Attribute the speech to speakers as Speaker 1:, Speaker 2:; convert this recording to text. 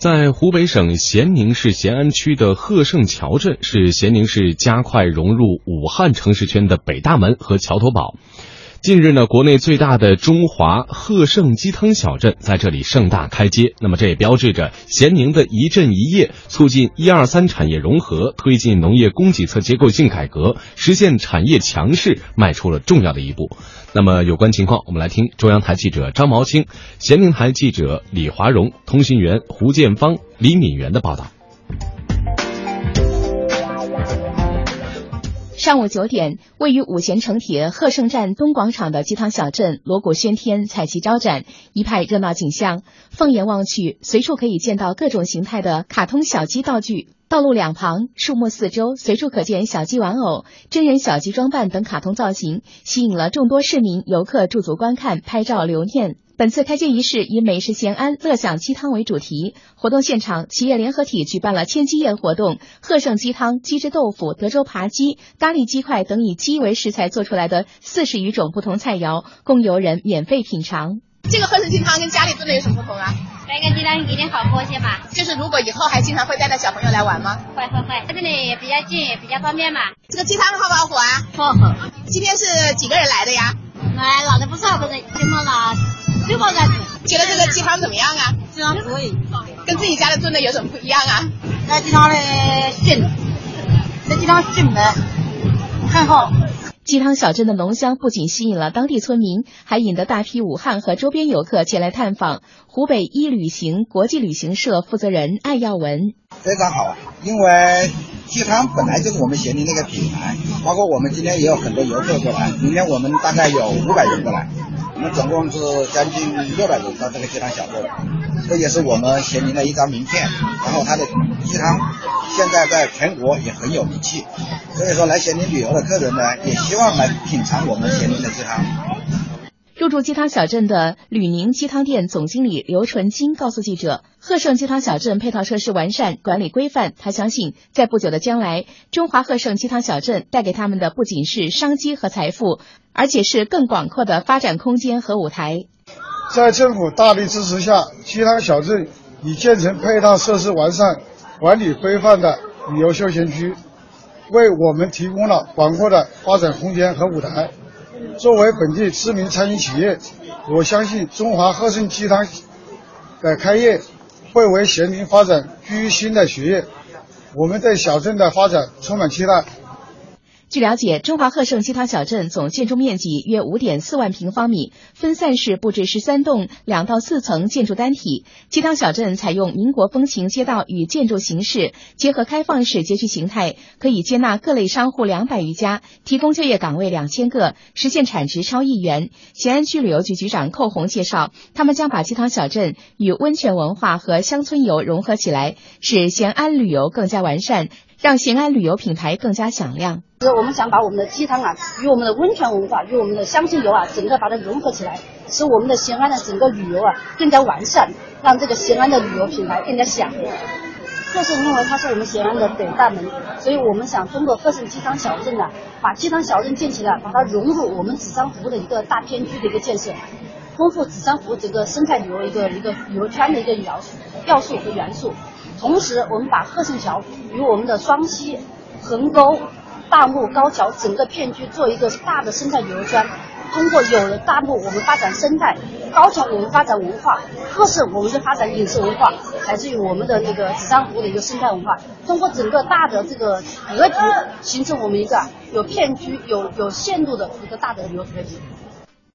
Speaker 1: 在湖北省咸宁市咸安区的鹤胜桥镇，是咸宁市加快融入武汉城市圈的北大门和桥头堡。近日呢，国内最大的中华鹤盛鸡汤小镇在这里盛大开街。那么，这也标志着咸宁的一镇一业，促进一二三产业融合，推进农业供给侧结构性改革，实现产业强势，迈出了重要的一步。那么，有关情况，我们来听中央台记者张毛清、咸宁台记者李华荣、通讯员胡建芳、李敏元的报道。
Speaker 2: 上午九点，位于五贤城铁鹤盛站东广场的鸡汤小镇锣鼓喧天，彩旗招展，一派热闹景象。放眼望去，随处可以见到各种形态的卡通小鸡道具。道路两旁、树木四周，随处可见小鸡玩偶、真人小鸡装扮等卡通造型，吸引了众多市民游客驻足观看、拍照留念。本次开街仪式以“美食闲安，乐享鸡汤”为主题。活动现场，企业联合体举办了千鸡宴活动，鹤盛鸡汤、鸡汁豆腐、德州扒鸡、咖喱鸡块等以鸡为食材做出来的四十余种不同菜肴，供游人免费品尝。
Speaker 3: 这个鹤盛鸡汤跟家里炖的有什么不同啊？
Speaker 4: 这个鸡汤一定好喝些吧？
Speaker 3: 就是如果以后还经常会带着小朋友来玩吗？
Speaker 4: 会会会，这里也比较近，也比较方便嘛。
Speaker 3: 这个鸡汤好不好喝啊？
Speaker 4: 好喝。
Speaker 3: 今天是几个人来的呀？
Speaker 4: 来，老的不少，个人，起码了。
Speaker 3: 觉得这个鸡汤怎么样啊？
Speaker 4: 鸡汤可以，
Speaker 3: 跟自己家的炖的有什么不一样啊？
Speaker 4: 那鸡汤的鲜，这鸡汤鲜的很好。
Speaker 2: 鸡汤小镇的浓香不仅吸引了当地村民，还引得大批武汉和周边游客前来探访。湖北一旅行国际旅行社负责人艾耀文：
Speaker 5: 非常好，因为鸡汤本来就是我们咸宁那个品牌，包括我们今天也有很多游客过来，明天我们大概有五百人过来。我们总共是将近六百人到这个鸡汤小镇，这也是我们咸宁的一张名片。然后它的鸡汤现在在全国也很有名气，所以说来咸宁旅游的客人呢，也希望来品尝我们咸宁的鸡汤。
Speaker 2: 入驻鸡汤小镇的吕宁鸡汤店总经理刘纯金告诉记者：“鹤盛鸡汤小镇配套设施完善，管理规范。他相信，在不久的将来，中华鹤盛鸡汤小镇带给他们的不仅是商机和财富，而且是更广阔的发展空间和舞台。”
Speaker 6: 在政府大力支持下，鸡汤小镇已建成配套设施完善、管理规范的旅游休闲区，为我们提供了广阔的发展空间和舞台。作为本地知名餐饮企业，我相信中华鹤盛鸡汤的开业会为咸宁发展注入新的血液。我们对小镇的发展充满期待。
Speaker 2: 据了解，中华鹤盛鸡汤小镇总建筑面积约五点四万平方米，分散式布置十三栋两到四层建筑单体。鸡汤小镇采用民国风情街道与建筑形式，结合开放式街区形态，可以接纳各类商户两百余家，提供就业岗位两千个，实现产值超亿元。咸安区旅游局局长寇红介绍，他们将把鸡汤小镇与温泉文化和乡村游融合起来，使咸安旅游更加完善。让咸安旅游品牌更加响亮。
Speaker 7: 是我们想把我们的鸡汤啊，与我们的温泉文化，与我们的乡村游啊，整个把它融合起来，使我们的咸安的整个旅游啊更加完善，让这个咸安的旅游品牌更加响亮。鹤盛因为它是我们咸安的北大门，所以我们想通过鹤盛鸡汤小镇啊，把鸡汤小镇建起来，把它融入我们紫山湖的一个大片区的一个建设，丰富紫山湖整个生态旅游一个一个旅游圈的一个要素、要素和元素。同时，我们把鹤盛桥与我们的双溪、横沟、大木高桥整个片区做一个大的生态旅游圈。通过有了大木，我们发展生态；高桥我们发展文化；鹤盛我们就发展饮食文化，乃至于我们的这个紫珊瑚的一个生态文化。通过整个大的这个格局，形成我们一个有片区、有有限度的一个大的旅游格局。